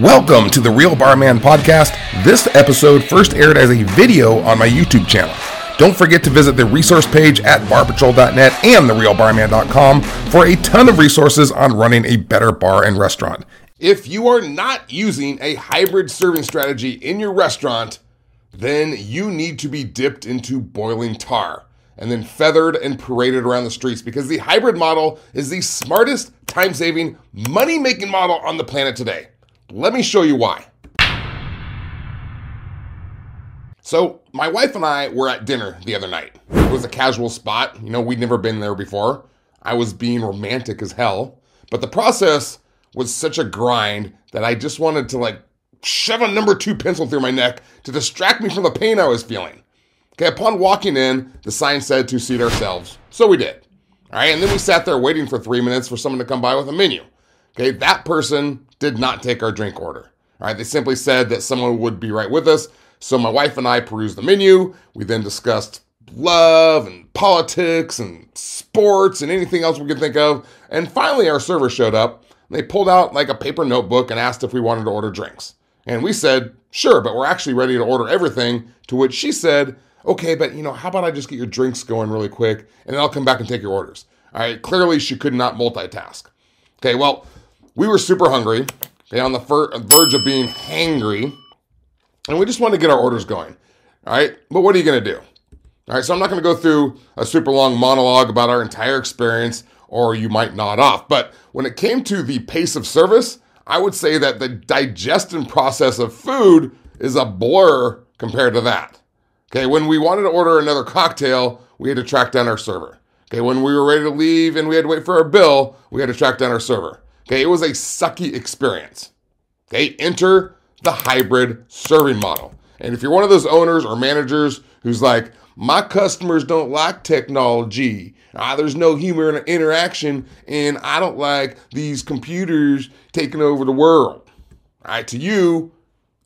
Welcome to the Real Barman Podcast. This episode first aired as a video on my YouTube channel. Don't forget to visit the resource page at barpatrol.net and therealbarman.com for a ton of resources on running a better bar and restaurant. If you are not using a hybrid serving strategy in your restaurant, then you need to be dipped into boiling tar and then feathered and paraded around the streets because the hybrid model is the smartest, time saving, money making model on the planet today. Let me show you why. So, my wife and I were at dinner the other night. It was a casual spot. You know, we'd never been there before. I was being romantic as hell. But the process was such a grind that I just wanted to like shove a number two pencil through my neck to distract me from the pain I was feeling. Okay, upon walking in, the sign said to seat ourselves. So we did. All right, and then we sat there waiting for three minutes for someone to come by with a menu. Okay, that person did not take our drink order. All right, they simply said that someone would be right with us. So my wife and I perused the menu. We then discussed love and politics and sports and anything else we could think of. And finally, our server showed up. They pulled out like a paper notebook and asked if we wanted to order drinks. And we said, sure, but we're actually ready to order everything. To which she said, okay, but you know, how about I just get your drinks going really quick and then I'll come back and take your orders. All right, clearly she could not multitask. Okay, well, we were super hungry, okay, on the verge of being hangry, and we just wanted to get our orders going. All right, but what are you going to do? All right, so I'm not going to go through a super long monologue about our entire experience, or you might nod off. But when it came to the pace of service, I would say that the digestion process of food is a blur compared to that. Okay, when we wanted to order another cocktail, we had to track down our server. Okay, when we were ready to leave and we had to wait for our bill, we had to track down our server. Okay, it was a sucky experience. Okay, enter the hybrid serving model. And if you're one of those owners or managers who's like, my customers don't like technology, ah, there's no humor human interaction, and I don't like these computers taking over the world. All right, to you,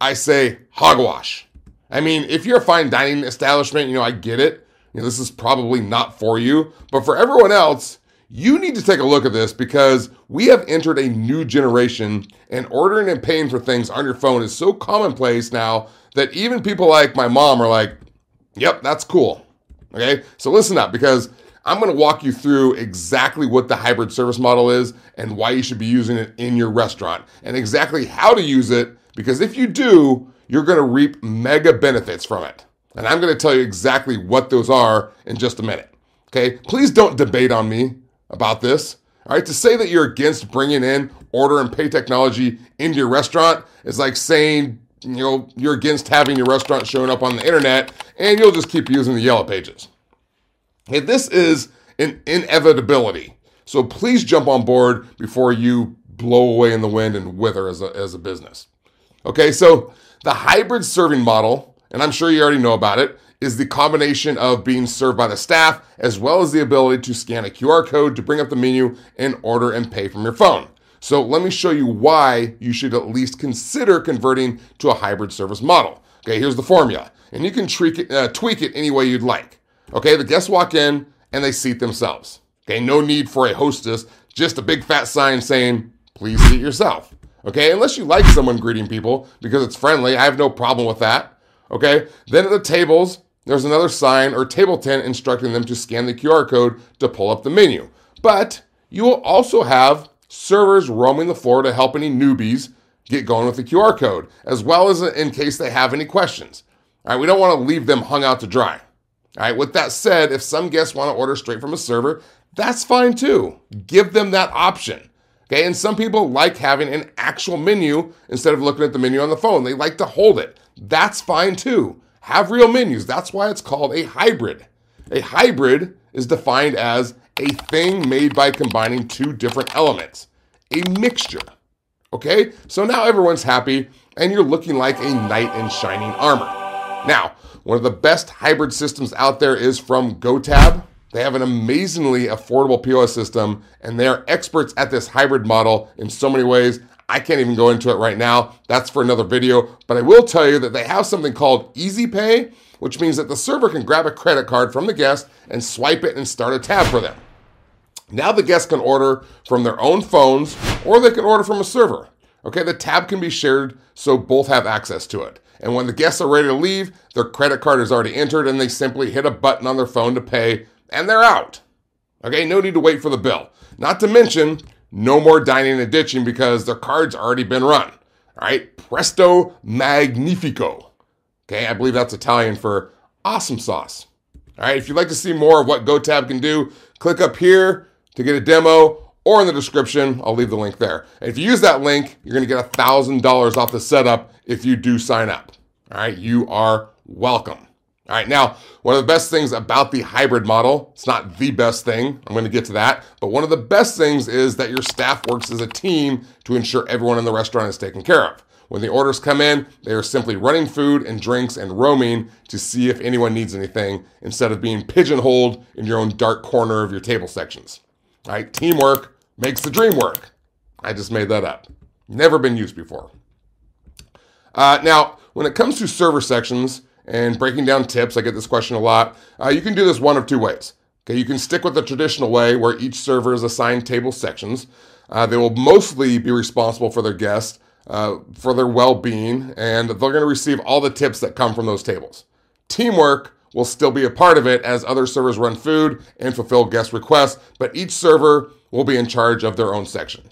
I say hogwash. I mean, if you're a fine dining establishment, you know, I get it. You know, this is probably not for you. But for everyone else, you need to take a look at this because we have entered a new generation and ordering and paying for things on your phone is so commonplace now that even people like my mom are like, yep, that's cool. Okay, so listen up because I'm to walk you through exactly what the hybrid service model is and why you should be using it in your restaurant and exactly how to use it because if you do, you're to reap mega benefits from it. And I'm to tell you exactly what those are in just a minute. Okay, please don't debate on me about this. All right, to say that you're against bringing in order and pay technology into your restaurant is like saying, you know, you're against having your restaurant showing up on the internet and you'll just keep using the yellow pages. Okay, this is an inevitability. So please jump on board before you blow away in the wind and wither as a, as a business. Okay, so the hybrid serving model, and I'm sure you already know about it, is the combination of being served by the staff as well as the ability to scan a QR code to bring up the menu and order and pay from your phone. So let me show you why you should at least consider converting to a hybrid service model. Okay, here's the formula, and you can tweak it, uh, tweak it any way you'd like. Okay, the guests walk in and they seat themselves. Okay, no need for a hostess, just a big fat sign saying, please seat yourself. Okay, unless you like someone greeting people because it's friendly, I have no problem with that. Okay, then at the tables, there's another sign or table tent instructing them to scan the QR code to pull up the menu. But you will also have servers roaming the floor to help any newbies get going with the QR code, as well as in case they have any questions. All right, we don't want to leave them hung out to dry. All right, with that said, if some guests want to order straight from a server, that's fine too. Give them that option. Okay, and some people like having an actual menu instead of looking at the menu on the phone. They like to hold it. That's fine too have real menus. That's why it's called a hybrid. A hybrid is defined as a thing made by combining two different elements, a mixture. Okay, so now everyone's happy and you're looking like a knight in shining armor. Now, one of the best hybrid systems out there is from GoTab. They have an amazingly affordable POS system and they are experts at this hybrid model in so many ways. I can't even go into it right now. That's for another video. But I will tell you that they have something called Easy Pay, which means that the server can grab a credit card from the guest and swipe it and start a tab for them. Now the guests can order from their own phones or they can order from a server. Okay, the tab can be shared so both have access to it. And when the guests are ready to leave, their credit card is already entered and they simply hit a button on their phone to pay and they're out. Okay, no need to wait for the bill. Not to mention, no more dining and ditching because their card's already been run. All right, presto magnifico. Okay, I believe that's Italian for awesome sauce. All right, if you'd like to see more of what GoTab can do, click up here to get a demo or in the description. I'll leave the link there. If you use that link, you're to get $1,000 off the setup if you do sign up. All right, you are welcome. All right, now, one of the best things about the hybrid model, it's not the best thing, I'm going to get to that, but one of the best things is that your staff works as a team to ensure everyone in the restaurant is taken care of. When the orders come in, they are simply running food and drinks and roaming to see if anyone needs anything instead of being pigeonholed in your own dark corner of your table sections. All right, teamwork makes the dream work. I just made that up. Never been used before. Uh, now, when it comes to server sections and breaking down tips, I get this question a lot. Uh, you can do this one of two ways. Okay, you can stick with the traditional way where each server is assigned table sections. Uh, they will mostly be responsible for their guests uh, for their well being, and they're going to receive all the tips that come from those tables. Teamwork will still be a part of it as other servers run food and fulfill guest requests, but each server will be in charge of their own section.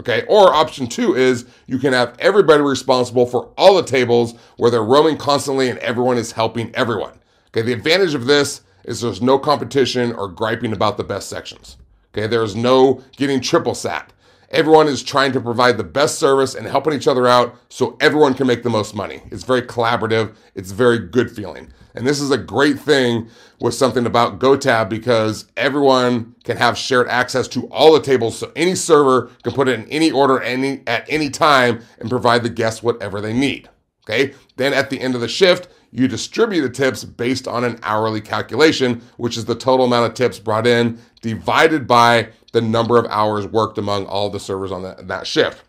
Okay, or option two is you can have everybody responsible for all the tables where they're roaming constantly and everyone is helping everyone. Okay, the advantage of this is there's no competition or griping about the best sections. Okay, there's no getting triple sat. Everyone is trying to provide the best service and helping each other out so everyone can make the most money. It's very collaborative. It's very good feeling. And this is a great thing with something about GoTab because everyone can have shared access to all the tables. So any server can put it in any order any, at any time and provide the guests whatever they need. Okay. Then at the end of the shift, you distribute the tips based on an hourly calculation, which is the total amount of tips brought in divided by the number of hours worked among all the servers on that, that shift.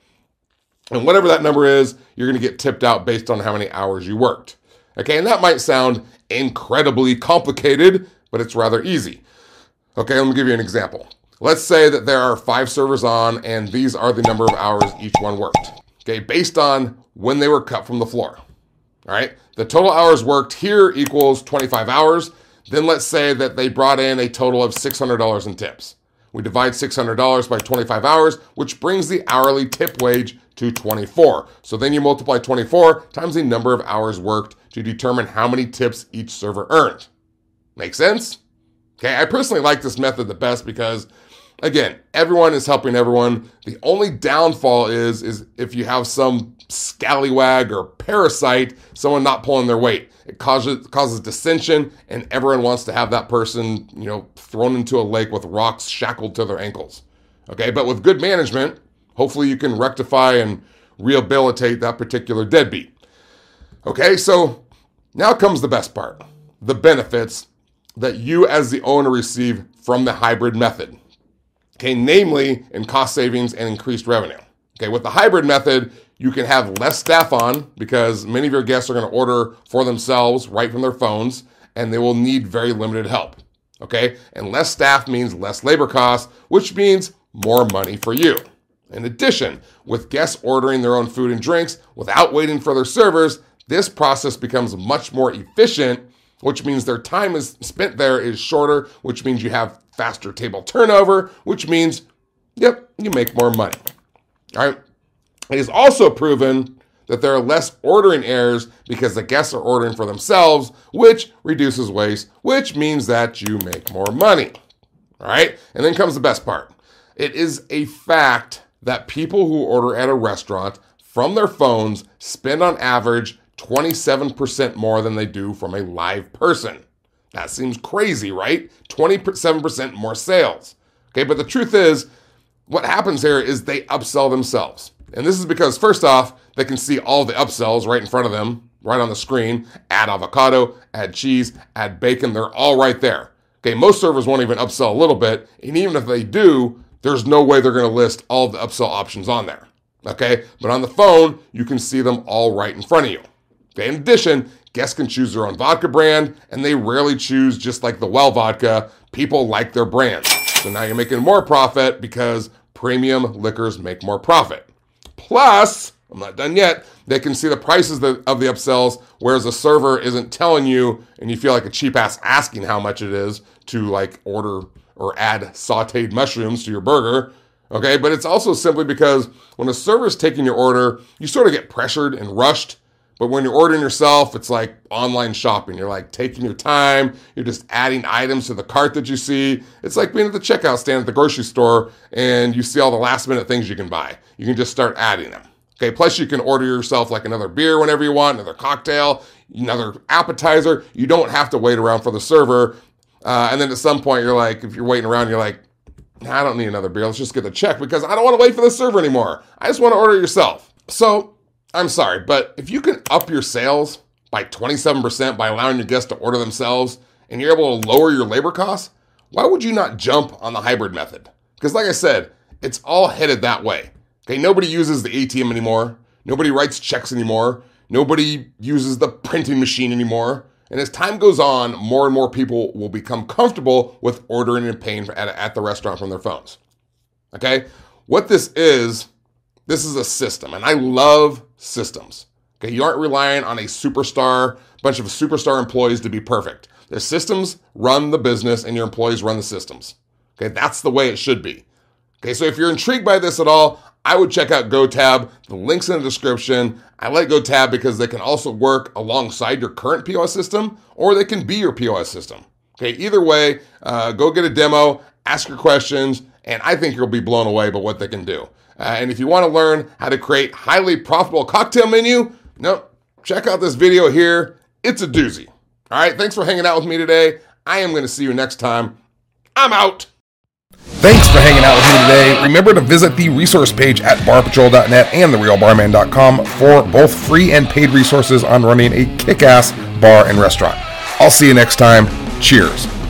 And whatever that number is, you're going to get tipped out based on how many hours you worked. Okay, and that might sound incredibly complicated, but it's rather easy. Okay, let me give you an example. Let's say that there are five servers on, and these are the number of hours each one worked. Okay, based on when they were cut from the floor. All right, the total hours worked here equals 25 hours. Then let's say that they brought in a total of $600 in tips. We divide $600 by 25 hours, which brings the hourly tip wage to 24. So then you multiply 24 times the number of hours worked to determine how many tips each server earned. Make sense? Okay, I personally like this method the best because again, everyone is helping everyone. The only downfall is is if you have some scallywag or parasite, someone not pulling their weight. It causes causes dissension, and everyone wants to have that person, you know, thrown into a lake with rocks shackled to their ankles. Okay, but with good management, hopefully you can rectify and rehabilitate that particular deadbeat. Okay, so now comes the best part the benefits that you as the owner receive from the hybrid method. Okay, namely in cost savings and increased revenue. Okay, with the hybrid method, you can have less staff on because many of your guests are going to order for themselves right from their phones and they will need very limited help. Okay, and less staff means less labor costs, which means more money for you. In addition, with guests ordering their own food and drinks without waiting for their servers, this process becomes much more efficient, which means their time is spent there is shorter, which means you have faster table turnover, which means, yep, you make more money. All right. It is also proven that there are less ordering errors because the guests are ordering for themselves, which reduces waste, which means that you make more money. All right. And then comes the best part it is a fact that people who order at a restaurant from their phones spend on average 27% more than they do from a live person. That seems crazy, right? 27% more sales. Okay, but the truth is, what happens here is they upsell themselves. And this is because, first off, they can see all the upsells right in front of them, right on the screen. Add avocado, add cheese, add bacon. They're all right there. Okay, most servers won't even upsell a little bit. And even if they do, there's no way they're to list all the upsell options on there. Okay, but on the phone, you can see them all right in front of you. In addition, Guests can choose their own vodka brand, and they rarely choose just like the well vodka. People like their brand. So now you're making more profit because premium liquors make more profit. Plus, I'm not done yet. They can see the prices of the upsells, whereas the server isn't telling you, and you feel like a cheap ass asking how much it is to like order or add sauteed mushrooms to your burger. Okay, but it's also simply because when a server is taking your order, you sort of get pressured and rushed. But when you're ordering yourself, it's like online shopping. You're like taking your time. You're just adding items to the cart that you see. It's like being at the checkout stand at the grocery store and you see all the last minute things you can buy. You can just start adding them. Okay, plus you can order yourself like another beer whenever you want, another cocktail, another appetizer. You don't have to wait around for the server. Uh, and then at some point, you're like, if you're waiting around, you're like, I don't need another beer. Let's just get the check because I don't want to wait for the server anymore. I just want to order yourself. So I'm sorry, but if you can up your sales by 27% by allowing your guests to order themselves and you're able to lower your labor costs, why would you not jump on the hybrid method? Because, like I said, it's all headed that way. Okay, nobody uses the ATM anymore. Nobody writes checks anymore. Nobody uses the printing machine anymore. And as time goes on, more and more people will become comfortable with ordering and paying at, at the restaurant from their phones. Okay? What this is, this is a system, and I love systems. Okay, you aren't relying on a superstar, bunch of superstar employees to be perfect. The systems run the business and your employees run the systems. Okay, that's the way it should be. Okay, so if you're intrigued by this at all, I would check out GoTab. The link's in the description. I like GoTab because they can also work alongside your current POS system or they can be your POS system. Okay, either way, uh, go get a demo, ask your questions, and I think you'll be blown away by what they can do. Uh, and if you want to learn how to create highly profitable cocktail menu, no, check out this video here. It's a doozy. All right, thanks for hanging out with me today. I am going to see you next time. I'm out. Thanks for hanging out with me today. Remember to visit the resource page at barpatrol.net and therealbarman.com for both free and paid resources on running a kick ass bar and restaurant. I'll see you next time. Cheers.